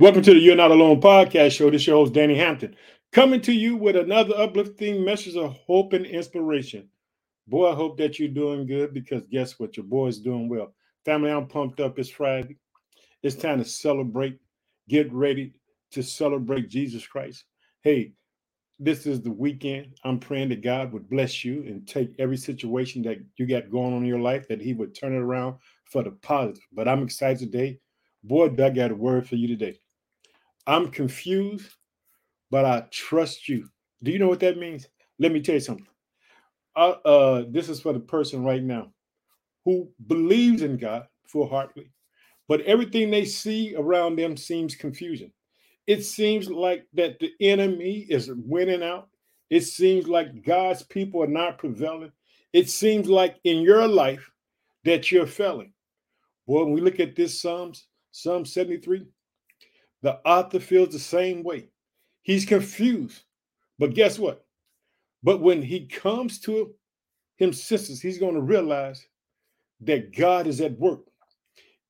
Welcome to the You're Not Alone podcast show. This is your host, Danny Hampton, coming to you with another uplifting message of hope and inspiration. Boy, I hope that you're doing good because guess what? Your boy is doing well. Family, I'm pumped up. It's Friday. It's time to celebrate. Get ready to celebrate Jesus Christ. Hey, this is the weekend. I'm praying that God would bless you and take every situation that you got going on in your life, that He would turn it around for the positive. But I'm excited today Boy, Doug got a word for you today. I'm confused, but I trust you. Do you know what that means? Let me tell you something. Uh, uh, this is for the person right now who believes in God full heartedly, but everything they see around them seems confusion. It seems like that the enemy is winning out. It seems like God's people are not prevailing. It seems like in your life that you're failing. Well, when we look at this Psalms, Psalm 73. The author feels the same way. He's confused. But guess what? But when he comes to him senses, he's going to realize that God is at work,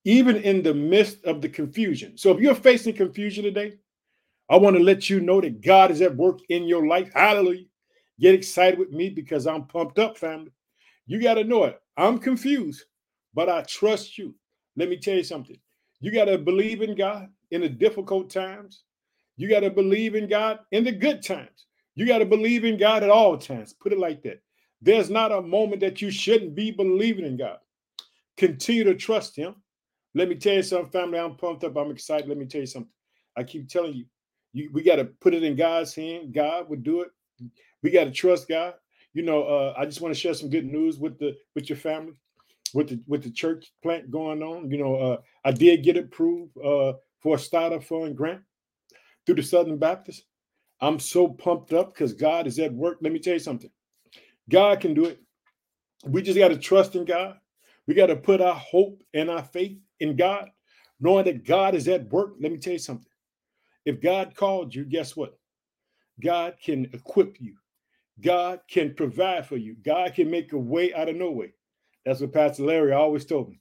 even in the midst of the confusion. So if you're facing confusion today, I want to let you know that God is at work in your life. Hallelujah. Get excited with me because I'm pumped up, family. You got to know it. I'm confused, but I trust you. Let me tell you something. You got to believe in God in the difficult times. You got to believe in God in the good times. You got to believe in God at all times. Put it like that. There's not a moment that you shouldn't be believing in God. Continue to trust Him. Let me tell you something, family. I'm pumped up. I'm excited. Let me tell you something. I keep telling you, you we got to put it in God's hand. God would do it. We got to trust God. You know, uh, I just want to share some good news with the with your family with the with the church plant going on. You know, uh, I did get approved uh, for a starter fund grant through the Southern Baptist. I'm so pumped up because God is at work. Let me tell you something. God can do it. We just got to trust in God. We got to put our hope and our faith in God, knowing that God is at work. Let me tell you something. If God called you, guess what? God can equip you. God can provide for you. God can make a way out of no way. That's what Pastor Larry always told me.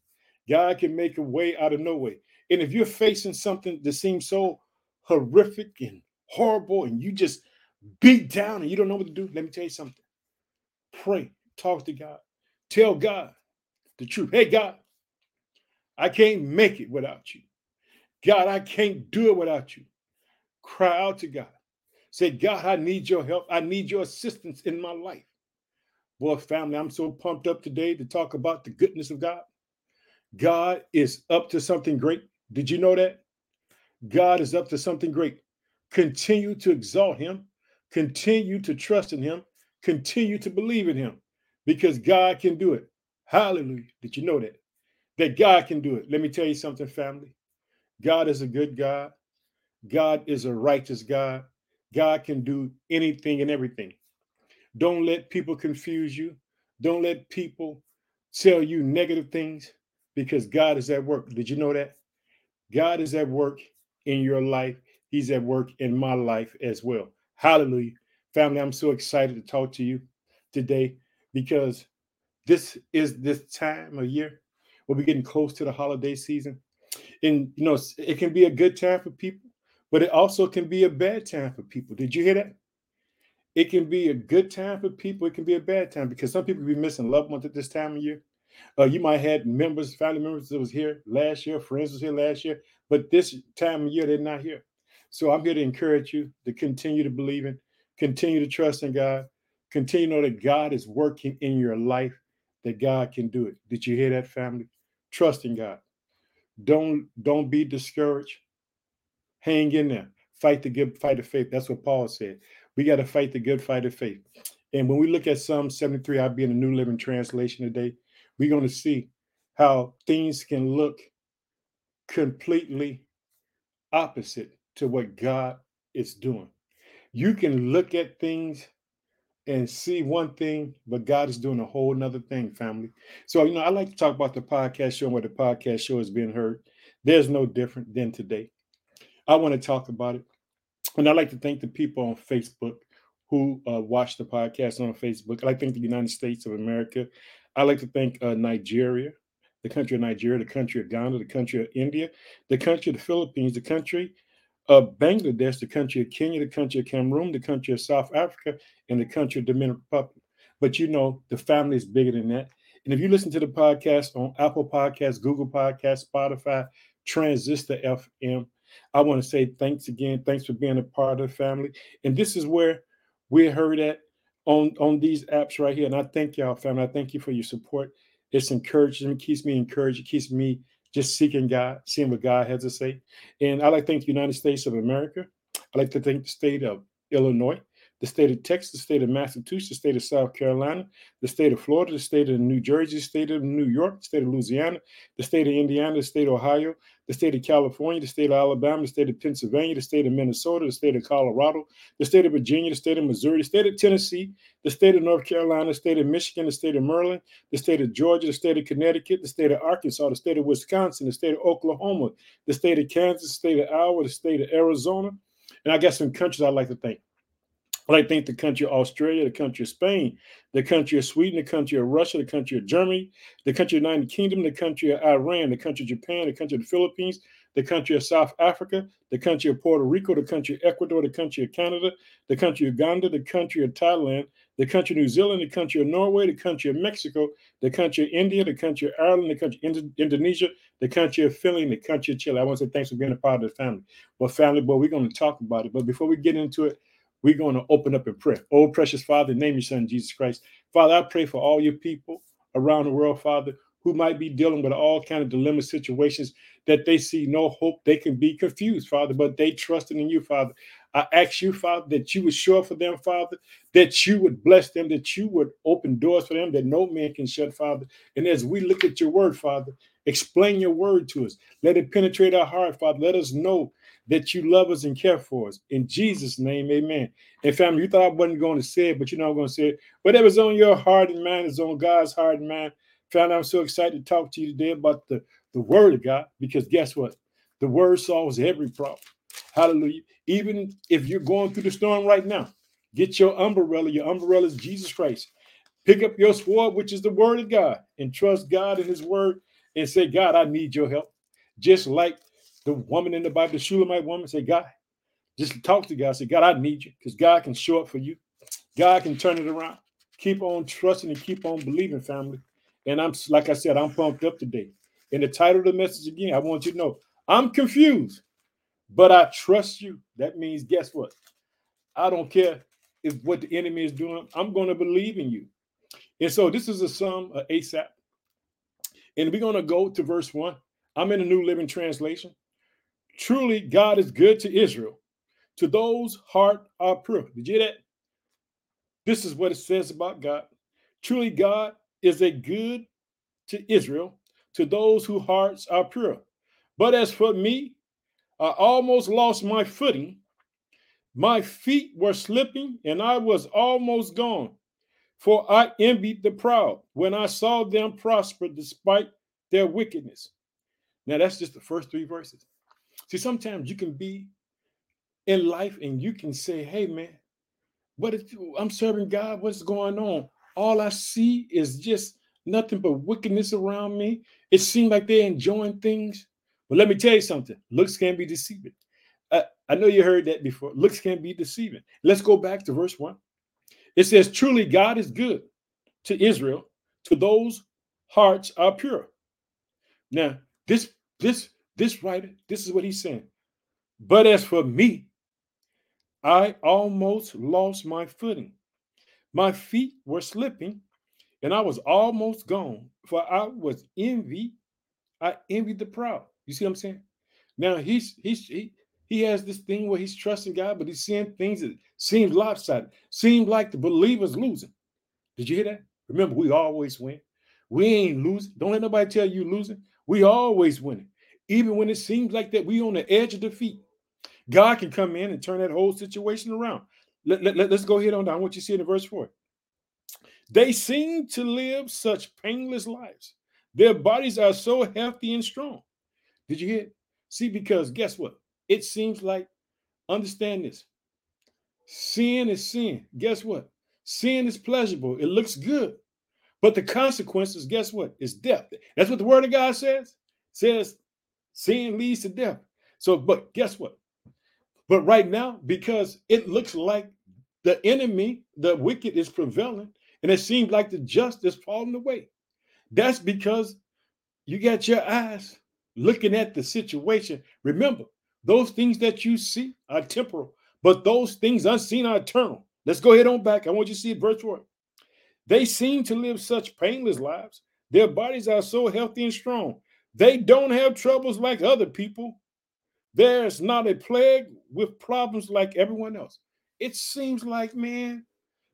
God can make a way out of no way. And if you're facing something that seems so horrific and horrible and you just beat down and you don't know what to do, let me tell you something. Pray, talk to God, tell God the truth. Hey, God, I can't make it without you. God, I can't do it without you. Cry out to God. Say, God, I need your help. I need your assistance in my life. Boy, family, I'm so pumped up today to talk about the goodness of God. God is up to something great. Did you know that? God is up to something great. Continue to exalt him, continue to trust in him, continue to believe in him because God can do it. Hallelujah. Did you know that? That God can do it. Let me tell you something, family. God is a good God. God is a righteous God. God can do anything and everything. Don't let people confuse you. Don't let people tell you negative things because God is at work. Did you know that? God is at work in your life. He's at work in my life as well. Hallelujah. Family, I'm so excited to talk to you today because this is this time of year. We'll be getting close to the holiday season. And you know, it can be a good time for people, but it also can be a bad time for people. Did you hear that? It can be a good time for people. It can be a bad time because some people be missing loved ones at this time of year. Uh, you might have members, family members that was here last year, friends was here last year, but this time of year they're not here. So I'm here to encourage you to continue to believe in, continue to trust in God, continue to know that God is working in your life, that God can do it. Did you hear that, family? Trust in God. Don't don't be discouraged. Hang in there. Fight the good fight of faith. That's what Paul said. We got to fight the good fight of faith. And when we look at Psalm 73, I'll be in the New Living Translation today, we're going to see how things can look completely opposite to what God is doing. You can look at things and see one thing, but God is doing a whole nother thing, family. So, you know, I like to talk about the podcast show and where the podcast show is being heard. There's no different than today. I want to talk about it. And I'd like to thank the people on Facebook who uh, watch the podcast on Facebook. I'd like to thank the United States of America. I'd like to thank uh, Nigeria. the country of Nigeria, the country of Ghana, the country of India, the country of the Philippines, the country of Bangladesh, the country of Kenya, the country of Cameroon, the country of South Africa, and the country of Dominican Republic. But you know, the family is bigger than that. And if you listen to the podcast on Apple Podcasts, Google Podcasts, Spotify, Transistor FM, I want to say thanks again. Thanks for being a part of the family. And this is where we're heard at on, on these apps right here. And I thank y'all, family. I thank you for your support. It's encouraging, it keeps me encouraged, it keeps me just seeking God, seeing what God has to say. And I like to thank the United States of America. I like to thank the state of Illinois the state of Texas, the state of Massachusetts, the state of South Carolina, the state of Florida, the state of New Jersey, the state of New York, the state of Louisiana, the state of Indiana, the state of Ohio, the state of California, the state of Alabama, the state of Pennsylvania, the state of Minnesota, the state of Colorado, the state of Virginia, the state of Missouri, the state of Tennessee, the state of North Carolina, the state of Michigan, the state of Maryland, the state of Georgia, the state of Connecticut, the state of Arkansas, the state of Wisconsin, the state of Oklahoma, the state of Kansas, the state of Iowa, the state of Arizona, and I got some countries I'd like to thank. I think the country of Australia, the country of Spain, the country of Sweden, the country of Russia, the country of Germany, the country of United Kingdom, the country of Iran, the country of Japan, the country of the Philippines, the country of South Africa, the country of Puerto Rico, the country of Ecuador, the country of Canada, the country of Uganda, the country of Thailand, the country of New Zealand, the country of Norway, the country of Mexico, the country of India, the country of Ireland, the country of Indonesia, the country of Finland, the country of Chile. I want to say thanks for being a part of the family. Well, family, boy, we're going to talk about it. But before we get into it, we're going to open up in prayer. Oh, precious Father, name your son, Jesus Christ. Father, I pray for all your people around the world, Father, who might be dealing with all kind of dilemma situations that they see no hope. They can be confused, Father, but they trusting in you, Father. I ask you, Father, that you would show up for them, Father, that you would bless them, that you would open doors for them that no man can shut, Father. And as we look at your word, Father, explain your word to us. Let it penetrate our heart, Father. Let us know that you love us and care for us. In Jesus' name, amen. And family, you thought I wasn't going to say it, but you know I'm going to say it. Whatever's on your heart and mind is on God's heart and mind. Family, I'm so excited to talk to you today about the, the word of God, because guess what? The word solves every problem. Hallelujah. Even if you're going through the storm right now, get your umbrella. Your umbrella is Jesus Christ. Pick up your sword, which is the word of God, and trust God in his word and say, God, I need your help. Just like the woman in the Bible, the Shulamite woman, say, God, just talk to God. Say, God, I need you because God can show up for you. God can turn it around. Keep on trusting and keep on believing, family. And I'm, like I said, I'm pumped up today. In the title of the message again, I want you to know I'm confused, but I trust you. That means, guess what? I don't care if what the enemy is doing, I'm going to believe in you. And so this is a psalm of Asaph. And we're going to go to verse one. I'm in a New Living Translation. Truly, God is good to Israel, to those heart are pure. Did you hear that? This is what it says about God. Truly, God is a good to Israel, to those whose hearts are pure. But as for me, I almost lost my footing. My feet were slipping, and I was almost gone. For I envied the proud when I saw them prosper despite their wickedness. Now, that's just the first three verses. See, sometimes you can be in life and you can say, hey, man, what if I'm serving God? What's going on? All I see is just nothing but wickedness around me. It seems like they're enjoying things. But let me tell you something looks can be deceiving. I, I know you heard that before. Looks can be deceiving. Let's go back to verse one. It says, Truly, God is good to Israel, to those hearts are pure. Now, this this this writer, this is what he's saying. But as for me, I almost lost my footing. My feet were slipping, and I was almost gone, for I was envy. I envied the proud. You see what I'm saying? Now he's he's he, he has this thing where he's trusting God, but he's seeing things that seems lopsided, seems like the believer's losing. Did you hear that? Remember, we always win. We ain't losing. Don't let nobody tell you losing. We always winning even when it seems like that we on the edge of defeat. God can come in and turn that whole situation around. Let, let, let, us go ahead on down. What you see in verse 4. They seem to live such painless lives. Their bodies are so healthy and strong. Did you hear? See, because guess what? It seems like, understand this. Sin is sin. Guess what? Sin is pleasurable. It looks good. But the consequences, guess what? Is death. That's what the word of God says. Says sin leads to death. So, but guess what? But right now, because it looks like the enemy, the wicked is prevailing, and it seems like the just is falling away. That's because you got your eyes looking at the situation. Remember, those things that you see are temporal, but those things unseen are eternal. Let's go ahead on back. I want you to see verse 4. They seem to live such painless lives. Their bodies are so healthy and strong. They don't have troubles like other people. There's not a plague with problems like everyone else. It seems like, man,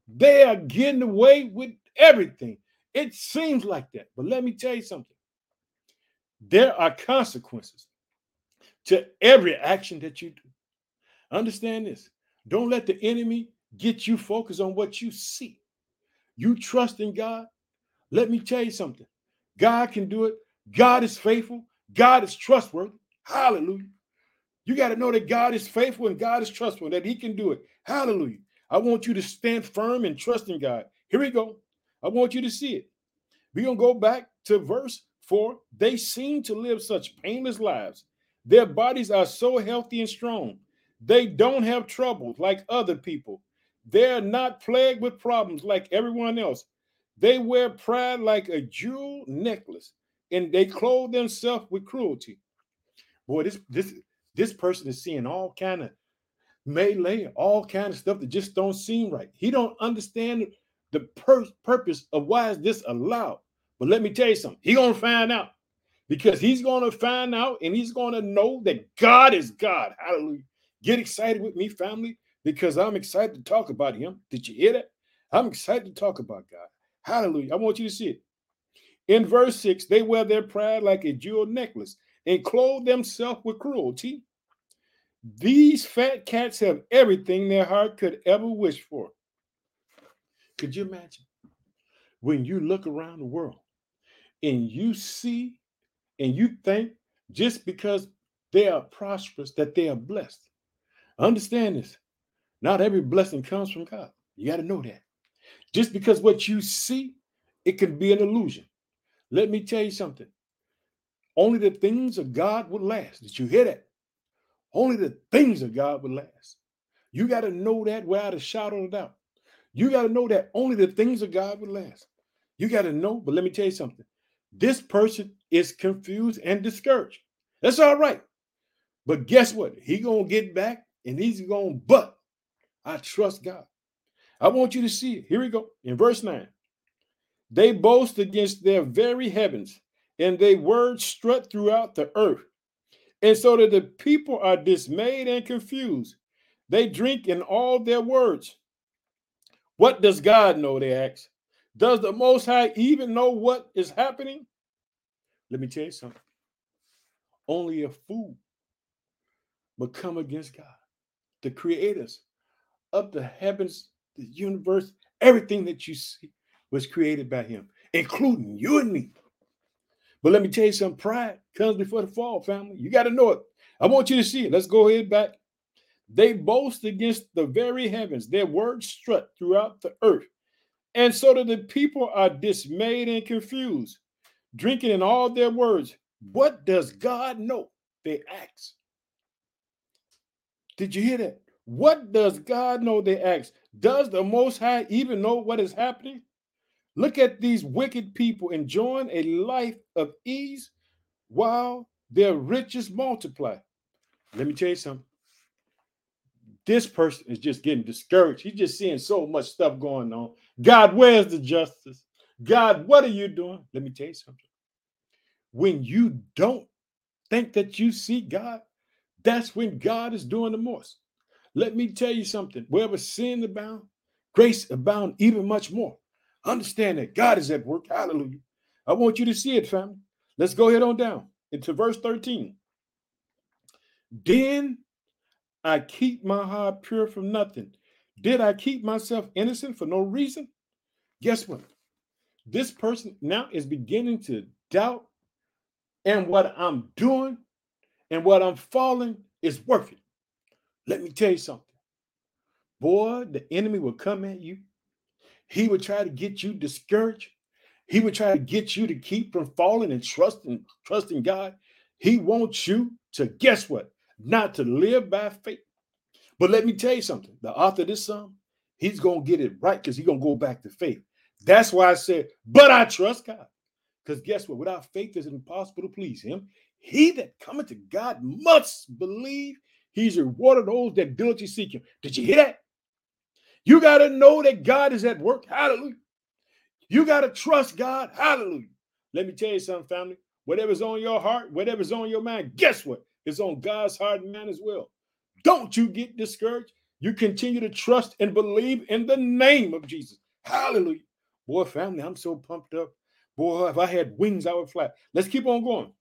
they are getting away with everything. It seems like that. But let me tell you something there are consequences to every action that you do. Understand this. Don't let the enemy get you focused on what you see. You trust in God. Let me tell you something. God can do it. God is faithful. God is trustworthy. Hallelujah. You got to know that God is faithful and God is trustworthy, that He can do it. Hallelujah. I want you to stand firm and trust in God. Here we go. I want you to see it. We're going to go back to verse 4. They seem to live such painless lives. Their bodies are so healthy and strong. They don't have troubles like other people. They're not plagued with problems like everyone else. They wear pride like a jewel necklace, and they clothe themselves with cruelty. Boy, this this this person is seeing all kind of melee, all kind of stuff that just don't seem right. He don't understand the pur- purpose of why is this allowed. But let me tell you something. He gonna find out because he's gonna find out and he's gonna know that God is God. Hallelujah. Get excited with me, family, because I'm excited to talk about him. Did you hear that? I'm excited to talk about God. Hallelujah. I want you to see it. In verse 6, they wear their pride like a jewel necklace and clothe themselves with cruelty. These fat cats have everything their heart could ever wish for. Could you imagine when you look around the world and you see and you think just because they are prosperous that they are blessed? Understand this. Not every blessing comes from God. You got to know that. Just because what you see, it can be an illusion. Let me tell you something. Only the things of God will last. Did you hear that? Only the things of God will last. You got to know that without a shadow of a doubt. You got to know that only the things of God will last. You got to know, but let me tell you something. This person is confused and discouraged. That's all right. But guess what? He gonna get back and he's gonna but I trust God. I want you to see it. Here we go. In verse 9. They boast against their very heavens, and they words strut throughout the earth. And so that the people are dismayed and confused. They drink in all their words. What does God know? They ask. Does the Most High even know what is happening? Let me tell you something. Only a fool would come against God, the creators of the heavens, the universe, everything that you see was created by Him, including you and me. But let me tell you something pride comes before the fall, family. You got to know it. I want you to see it. Let's go ahead back. They boast against the very heavens, their words strut throughout the earth. And so that the people are dismayed and confused, drinking in all their words. What does God know? They ask. Did you hear that? What does God know? They ask. Does the Most High even know what is happening? Look at these wicked people enjoying a life of ease while their riches multiply. Let me tell you something. This person is just getting discouraged. He's just seeing so much stuff going on. God, where's the justice? God, what are you doing? Let me tell you something. When you don't think that you see God, that's when God is doing the most. Let me tell you something. Wherever sin abound, grace abound even much more. Understand that God is at work. Hallelujah. I want you to see it, family. Let's go ahead on down into verse 13. Then I keep my heart pure from nothing. Did I keep myself innocent for no reason? Guess what? This person now is beginning to doubt, and what I'm doing and what I'm falling is worth it. Let me tell you something. Boy, the enemy will come at you he would try to get you discouraged. He would try to get you to keep from falling and trusting, trusting God. He wants you to guess what? Not to live by faith. But let me tell you something. The author of this psalm, he's gonna get it right because he's gonna go back to faith. That's why I said, but I trust God. Because guess what? Without faith, it's impossible to please him. He that cometh to God must believe he's rewarded those that diligently seek him. Did you hear that? You got to know that God is at work. Hallelujah. You got to trust God. Hallelujah. Let me tell you something, family. Whatever's on your heart, whatever's on your mind, guess what? It's on God's heart and mind as well. Don't you get discouraged. You continue to trust and believe in the name of Jesus. Hallelujah. Boy, family, I'm so pumped up. Boy, if I had wings, I would fly. Let's keep on going.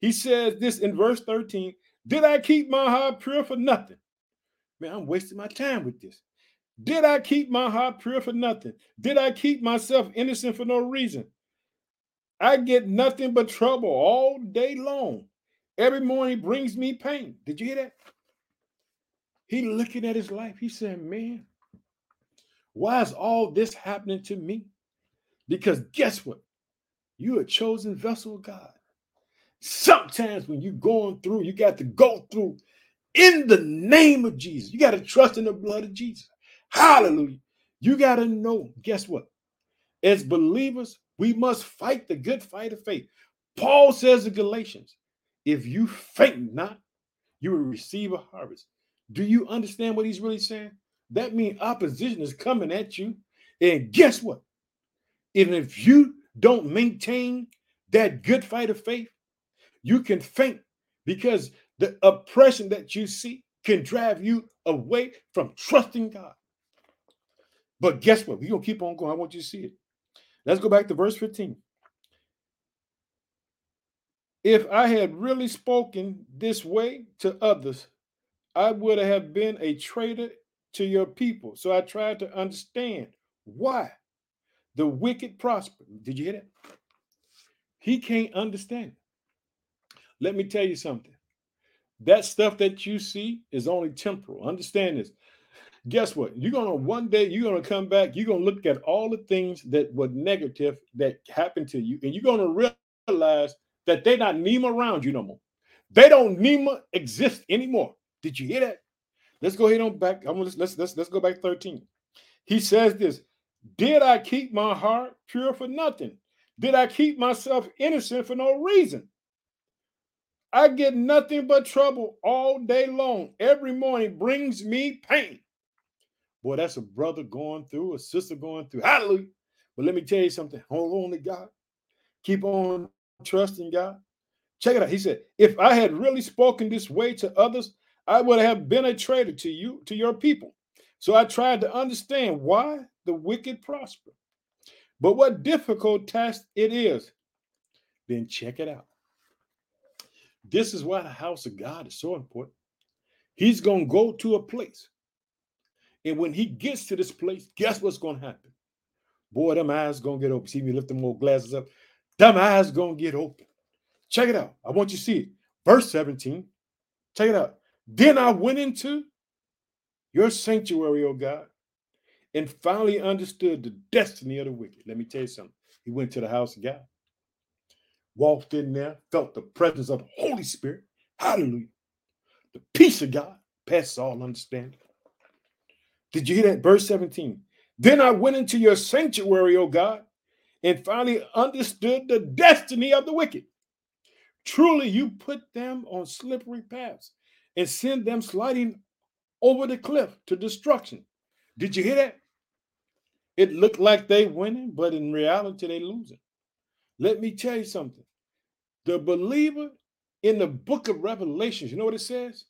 He says this in verse 13 Did I keep my heart pure for nothing? Man, I'm wasting my time with this. Did I keep my heart pure for nothing? Did I keep myself innocent for no reason? I get nothing but trouble all day long. Every morning brings me pain. Did you hear that? He looking at his life. He said, Man, why is all this happening to me? Because guess what? You're a chosen vessel of God. Sometimes when you're going through, you got to go through in the name of Jesus. You got to trust in the blood of Jesus. Hallelujah. You got to know, guess what? As believers, we must fight the good fight of faith. Paul says in Galatians, if you faint not, you will receive a harvest. Do you understand what he's really saying? That means opposition is coming at you. And guess what? Even if you don't maintain that good fight of faith, you can faint because the oppression that you see can drive you away from trusting God. But guess what? We're going to keep on going. I want you to see it. Let's go back to verse 15. If I had really spoken this way to others, I would have been a traitor to your people. So I tried to understand why the wicked prosper. Did you hear that? He can't understand. Let me tell you something. That stuff that you see is only temporal. Understand this guess what? You're gonna one day you're gonna come back, you're gonna look at all the things that were negative that happened to you, and you're gonna realize that they're not NEMA around you no more. They don't NEMA exist anymore. Did you hear that? Let's go ahead on back. I'm gonna let's let's let's go back 13. He says this: Did I keep my heart pure for nothing? Did I keep myself innocent for no reason? I get nothing but trouble all day long. Every morning brings me pain. Boy, that's a brother going through, a sister going through. Hallelujah. But let me tell you something. Hold on to God. Keep on trusting God. Check it out. He said, if I had really spoken this way to others, I would have been a traitor to you, to your people. So I tried to understand why the wicked prosper. But what difficult task it is. Then check it out. This is why the house of God is so important. He's going to go to a place and when he gets to this place, guess what's going to happen? Boy, them eyes going to get open. See me lift them more glasses up. Them eyes going to get open. Check it out. I want you to see it. Verse 17. Check it out. Then I went into your sanctuary, O God, and finally understood the destiny of the wicked. Let me tell you something. He went to the house of God, walked in there, felt the presence of the Holy Spirit. Hallelujah. The peace of God passes all understanding. Did you hear that? Verse 17. Then I went into your sanctuary, O God, and finally understood the destiny of the wicked. Truly, you put them on slippery paths and send them sliding over the cliff to destruction. Did you hear that? It looked like they winning, but in reality, they losing. Let me tell you something. The believer in the book of Revelations, you know what it says?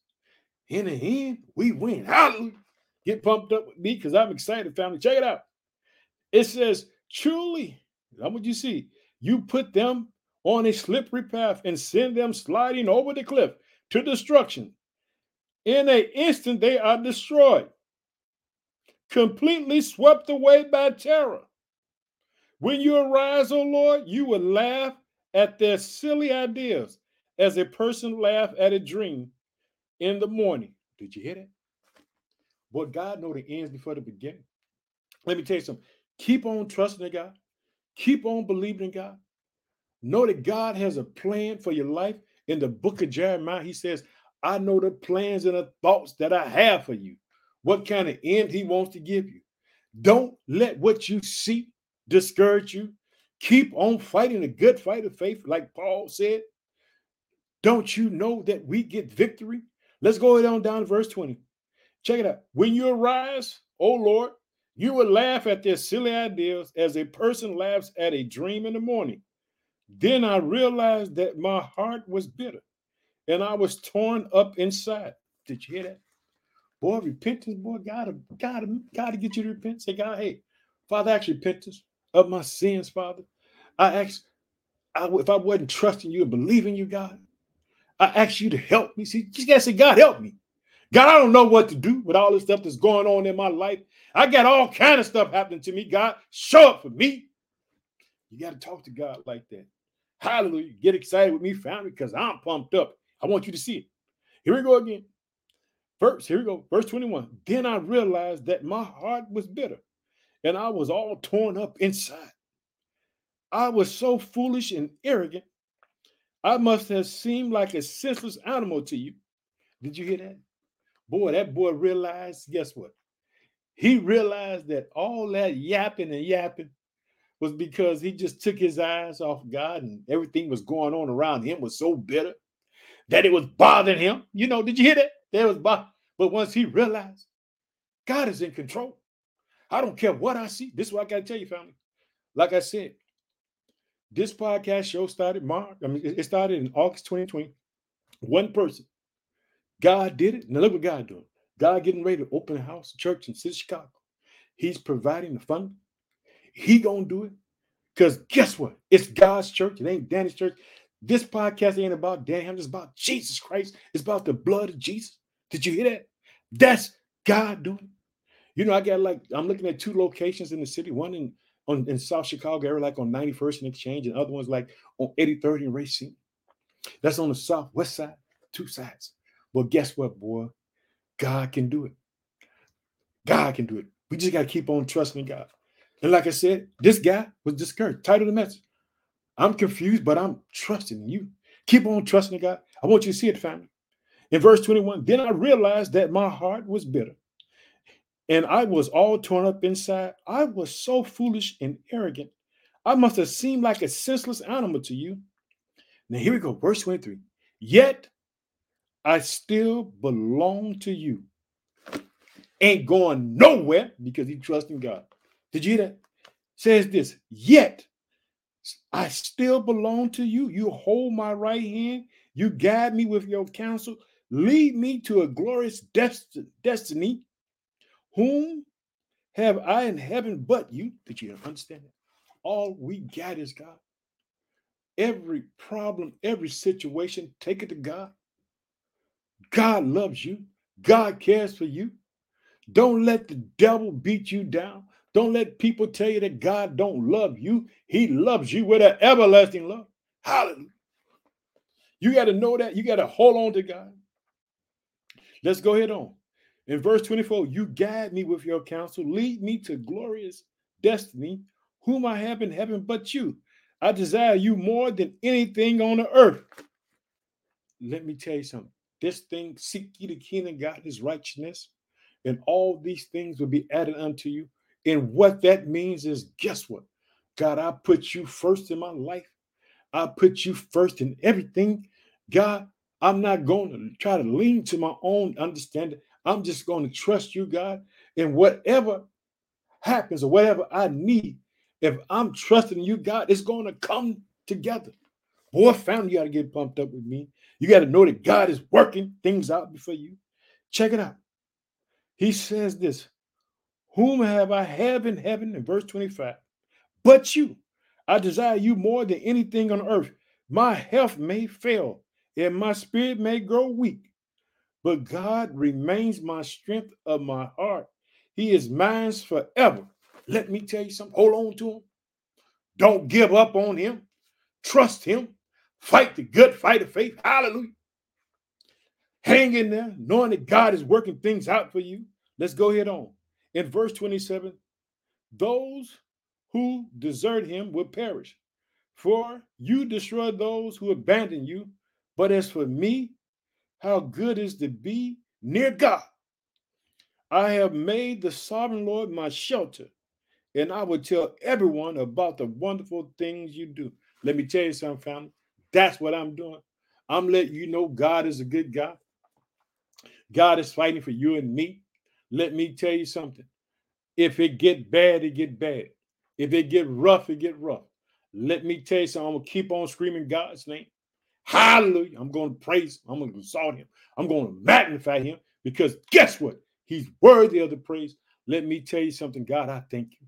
In the end, we win. Hallelujah. Get pumped up with me because I'm excited, family. Check it out. It says, truly, how what you see? You put them on a slippery path and send them sliding over the cliff to destruction. In an instant, they are destroyed, completely swept away by terror. When you arise, O Lord, you will laugh at their silly ideas as a person laugh at a dream in the morning. Did you hear that? But God know the ends before the beginning. Let me tell you something. Keep on trusting in God. Keep on believing in God. Know that God has a plan for your life. In the book of Jeremiah, he says, I know the plans and the thoughts that I have for you, what kind of end he wants to give you. Don't let what you see discourage you. Keep on fighting a good fight of faith, like Paul said. Don't you know that we get victory? Let's go on down to verse 20. Check it out. When you arise, O Lord, you will laugh at their silly ideas as a person laughs at a dream in the morning. Then I realized that my heart was bitter and I was torn up inside. Did you hear that? Boy, repentance, boy, gotta, gotta, gotta get you to repent. Say, God, hey, Father, I ask repentance of my sins, Father. I ask, I, if I wasn't trusting you and believing you, God, I ask you to help me. See, you gotta say, God, help me. God, I don't know what to do with all this stuff that's going on in my life. I got all kind of stuff happening to me. God, show up for me. You got to talk to God like that. Hallelujah. Get excited with me, family, because I'm pumped up. I want you to see it. Here we go again. First, here we go. Verse 21. Then I realized that my heart was bitter and I was all torn up inside. I was so foolish and arrogant. I must have seemed like a senseless animal to you. Did you hear that? Boy, that boy realized, guess what? He realized that all that yapping and yapping was because he just took his eyes off God and everything was going on around him was so bitter that it was bothering him. You know, did you hear that? There was but once he realized God is in control. I don't care what I see. This is what I got to tell you, family. Like I said, this podcast show started Mark. I mean, it started in August 2020. One person. God did it. Now look what God doing. God getting ready to open a house, a church in city of Chicago. He's providing the funding. He gonna do it. Because guess what? It's God's church. It ain't Danny's church. This podcast ain't about Danny. I'm about Jesus Christ. It's about the blood of Jesus. Did you hear that? That's God doing. You know, I got like I'm looking at two locations in the city. One in on in South Chicago area, like on 91st and Exchange, and other ones like on 83rd and Racine. That's on the southwest side, two sides. Well, guess what, boy? God can do it. God can do it. We just got to keep on trusting God. And like I said, this guy was discouraged. Title of the message. I'm confused, but I'm trusting you. Keep on trusting God. I want you to see it, family. In verse 21, then I realized that my heart was bitter and I was all torn up inside. I was so foolish and arrogant. I must have seemed like a senseless animal to you. Now, here we go, verse 23. Yet I still belong to you. Ain't going nowhere because he trusts in God. Did you hear that? Says this, yet I still belong to you. You hold my right hand. You guide me with your counsel. Lead me to a glorious dest- destiny. Whom have I in heaven but you? Did you understand that? All we got is God. Every problem, every situation, take it to God. God loves you. God cares for you. Don't let the devil beat you down. Don't let people tell you that God don't love you. He loves you with an everlasting love. Hallelujah. You got to know that. You got to hold on to God. Let's go ahead on. In verse 24, you guide me with your counsel, lead me to glorious destiny, whom I have in heaven but you. I desire you more than anything on the earth. Let me tell you something. This thing, seek ye the kingdom of God, his righteousness, and all these things will be added unto you. And what that means is, guess what? God, I put you first in my life. I put you first in everything. God, I'm not going to try to lean to my own understanding. I'm just going to trust you, God. And whatever happens or whatever I need, if I'm trusting you, God, it's going to come together. Boy, family, you got to get pumped up with me. You got to know that God is working things out before you. Check it out. He says this Whom have I have in heaven in verse 25? But you, I desire you more than anything on earth. My health may fail and my spirit may grow weak, but God remains my strength of my heart. He is mine forever. Let me tell you something. Hold on to him. Don't give up on him. Trust him. Fight the good fight of faith. Hallelujah. Hang in there, knowing that God is working things out for you. Let's go ahead on. In verse 27, those who desert him will perish. For you destroy those who abandon you. But as for me, how good is to be near God. I have made the sovereign Lord my shelter, and I will tell everyone about the wonderful things you do. Let me tell you something, family. That's what I'm doing. I'm letting you know God is a good God. God is fighting for you and me. Let me tell you something. If it get bad, it get bad. If it get rough, it get rough. Let me tell you something. I'm gonna keep on screaming God's name. Hallelujah. I'm to praise him. I'm to exalt him. I'm to magnify him because guess what? He's worthy of the praise. Let me tell you something, God, I thank you.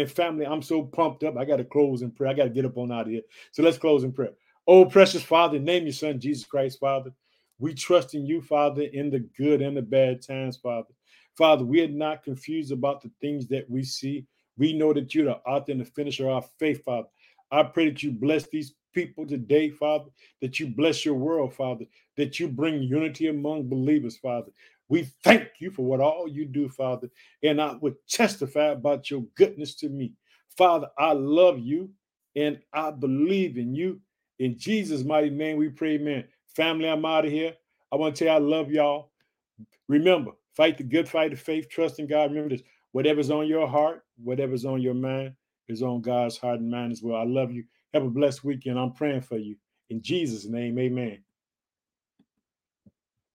And family, I'm so pumped up. I got to close in prayer. I got to get up on out of here. So let's close in prayer. Oh, precious Father, name your son Jesus Christ, Father. We trust in you, Father, in the good and the bad times, Father. Father, we are not confused about the things that we see. We know that you're the author and the finisher of our faith, Father. I pray that you bless these people today, Father, that you bless your world, Father, that you bring unity among believers, Father. We thank you for what all you do, Father, and I would testify about your goodness to me. Father, I love you and I believe in you. In Jesus' mighty name, we pray, amen. Family, I'm out of here. I want to tell you I love y'all. Remember, fight the good fight of faith, trust in God. Remember this whatever's on your heart, whatever's on your mind is on God's heart and mind as well. I love you. Have a blessed weekend. I'm praying for you. In Jesus' name, amen.